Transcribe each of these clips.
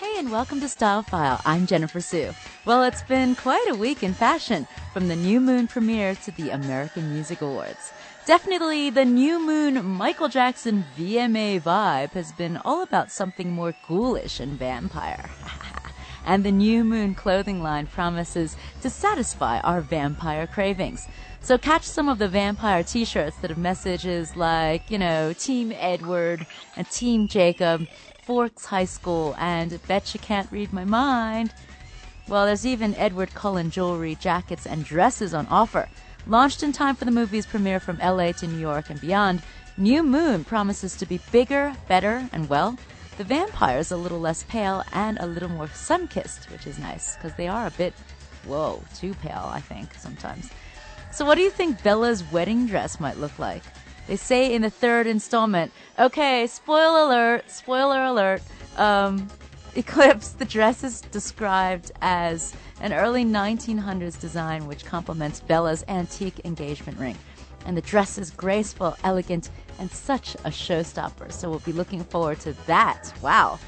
Hey, and welcome to Stylefyle. I'm Jennifer Su. Well, it's been quite a week in fashion, from the New Moon premiere to the American Music Awards. Definitely the New Moon Michael Jackson VMA vibe has been all about something more ghoulish and vampire. and the New Moon clothing line promises to satisfy our vampire cravings. So catch some of the vampire t-shirts that have messages like, you know, Team Edward and Team Jacob, Forks High School, and Bet You Can't Read My Mind. Well, there's even Edward Cullen jewelry, jackets, and dresses on offer. Launched in time for the movie's premiere from LA to New York and beyond, New Moon promises to be bigger, better, and well, the vampire's a little less pale and a little more sun kissed, which is nice because they are a bit, whoa, too pale, I think, sometimes. So, what do you think Bella's wedding dress might look like? They say in the third installment, okay, spoiler alert, spoiler alert, um, Eclipse, the dress is described as an early 1900s design which complements Bella's antique engagement ring. And the dress is graceful, elegant, and such a showstopper. So we'll be looking forward to that. Wow.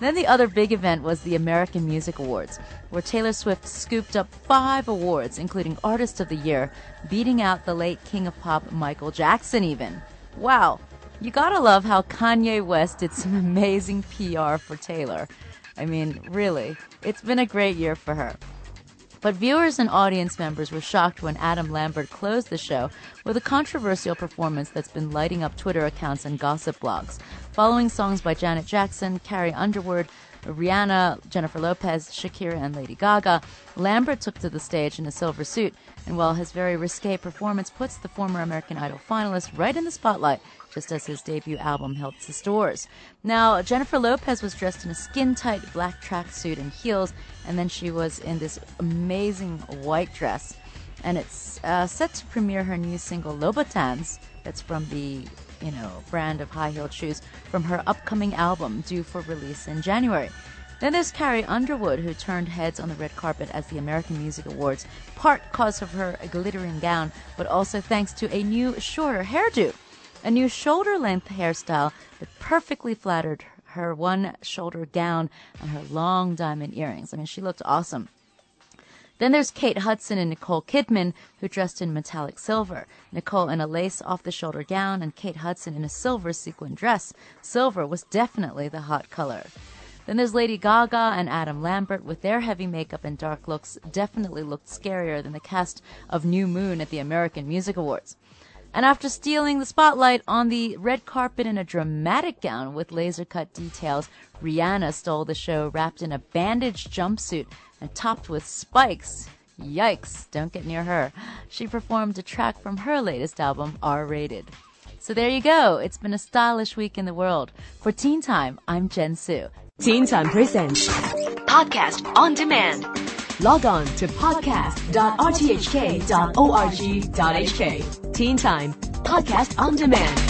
Then the other big event was the American Music Awards, where Taylor Swift scooped up five awards, including Artist of the Year, beating out the late King of Pop Michael Jackson even. Wow. You gotta love how Kanye West did some amazing PR for Taylor. I mean, really, it's been a great year for her. But viewers and audience members were shocked when Adam Lambert closed the show with a controversial performance that's been lighting up Twitter accounts and gossip blogs. Following songs by Janet Jackson, Carrie Underwood, Rihanna, Jennifer Lopez, Shakira, and Lady Gaga, Lambert took to the stage in a silver suit, and while his very risque performance puts the former American Idol finalist right in the spotlight, just as his debut album helped the stores. Now, Jennifer Lopez was dressed in a skin tight black tracksuit and heels, and then she was in this amazing white dress. And it's uh, set to premiere her new single Louboutins. That's from the you know brand of high heeled shoes from her upcoming album due for release in January. Then there's Carrie Underwood, who turned heads on the red carpet as the American Music Awards, part cause of her glittering gown, but also thanks to a new, shorter hairdo a new shoulder length hairstyle that perfectly flattered her one shoulder gown and her long diamond earrings. I mean, she looked awesome. Then there's Kate Hudson and Nicole Kidman, who dressed in metallic silver. Nicole in a lace off the shoulder gown, and Kate Hudson in a silver sequin dress. Silver was definitely the hot color. Then there's Lady Gaga and Adam Lambert with their heavy makeup and dark looks, definitely looked scarier than the cast of New Moon at the American Music Awards. And after stealing the spotlight on the red carpet in a dramatic gown with laser cut details, Rihanna stole the show wrapped in a bandaged jumpsuit and topped with spikes. Yikes, don't get near her. She performed a track from her latest album, R Rated. So there you go. It's been a stylish week in the world. For Teen Time, I'm Jen Su. Teen Time Presents Podcast on demand. Log on to podcast.rthk.org.hk. Teen Time Podcast on Demand.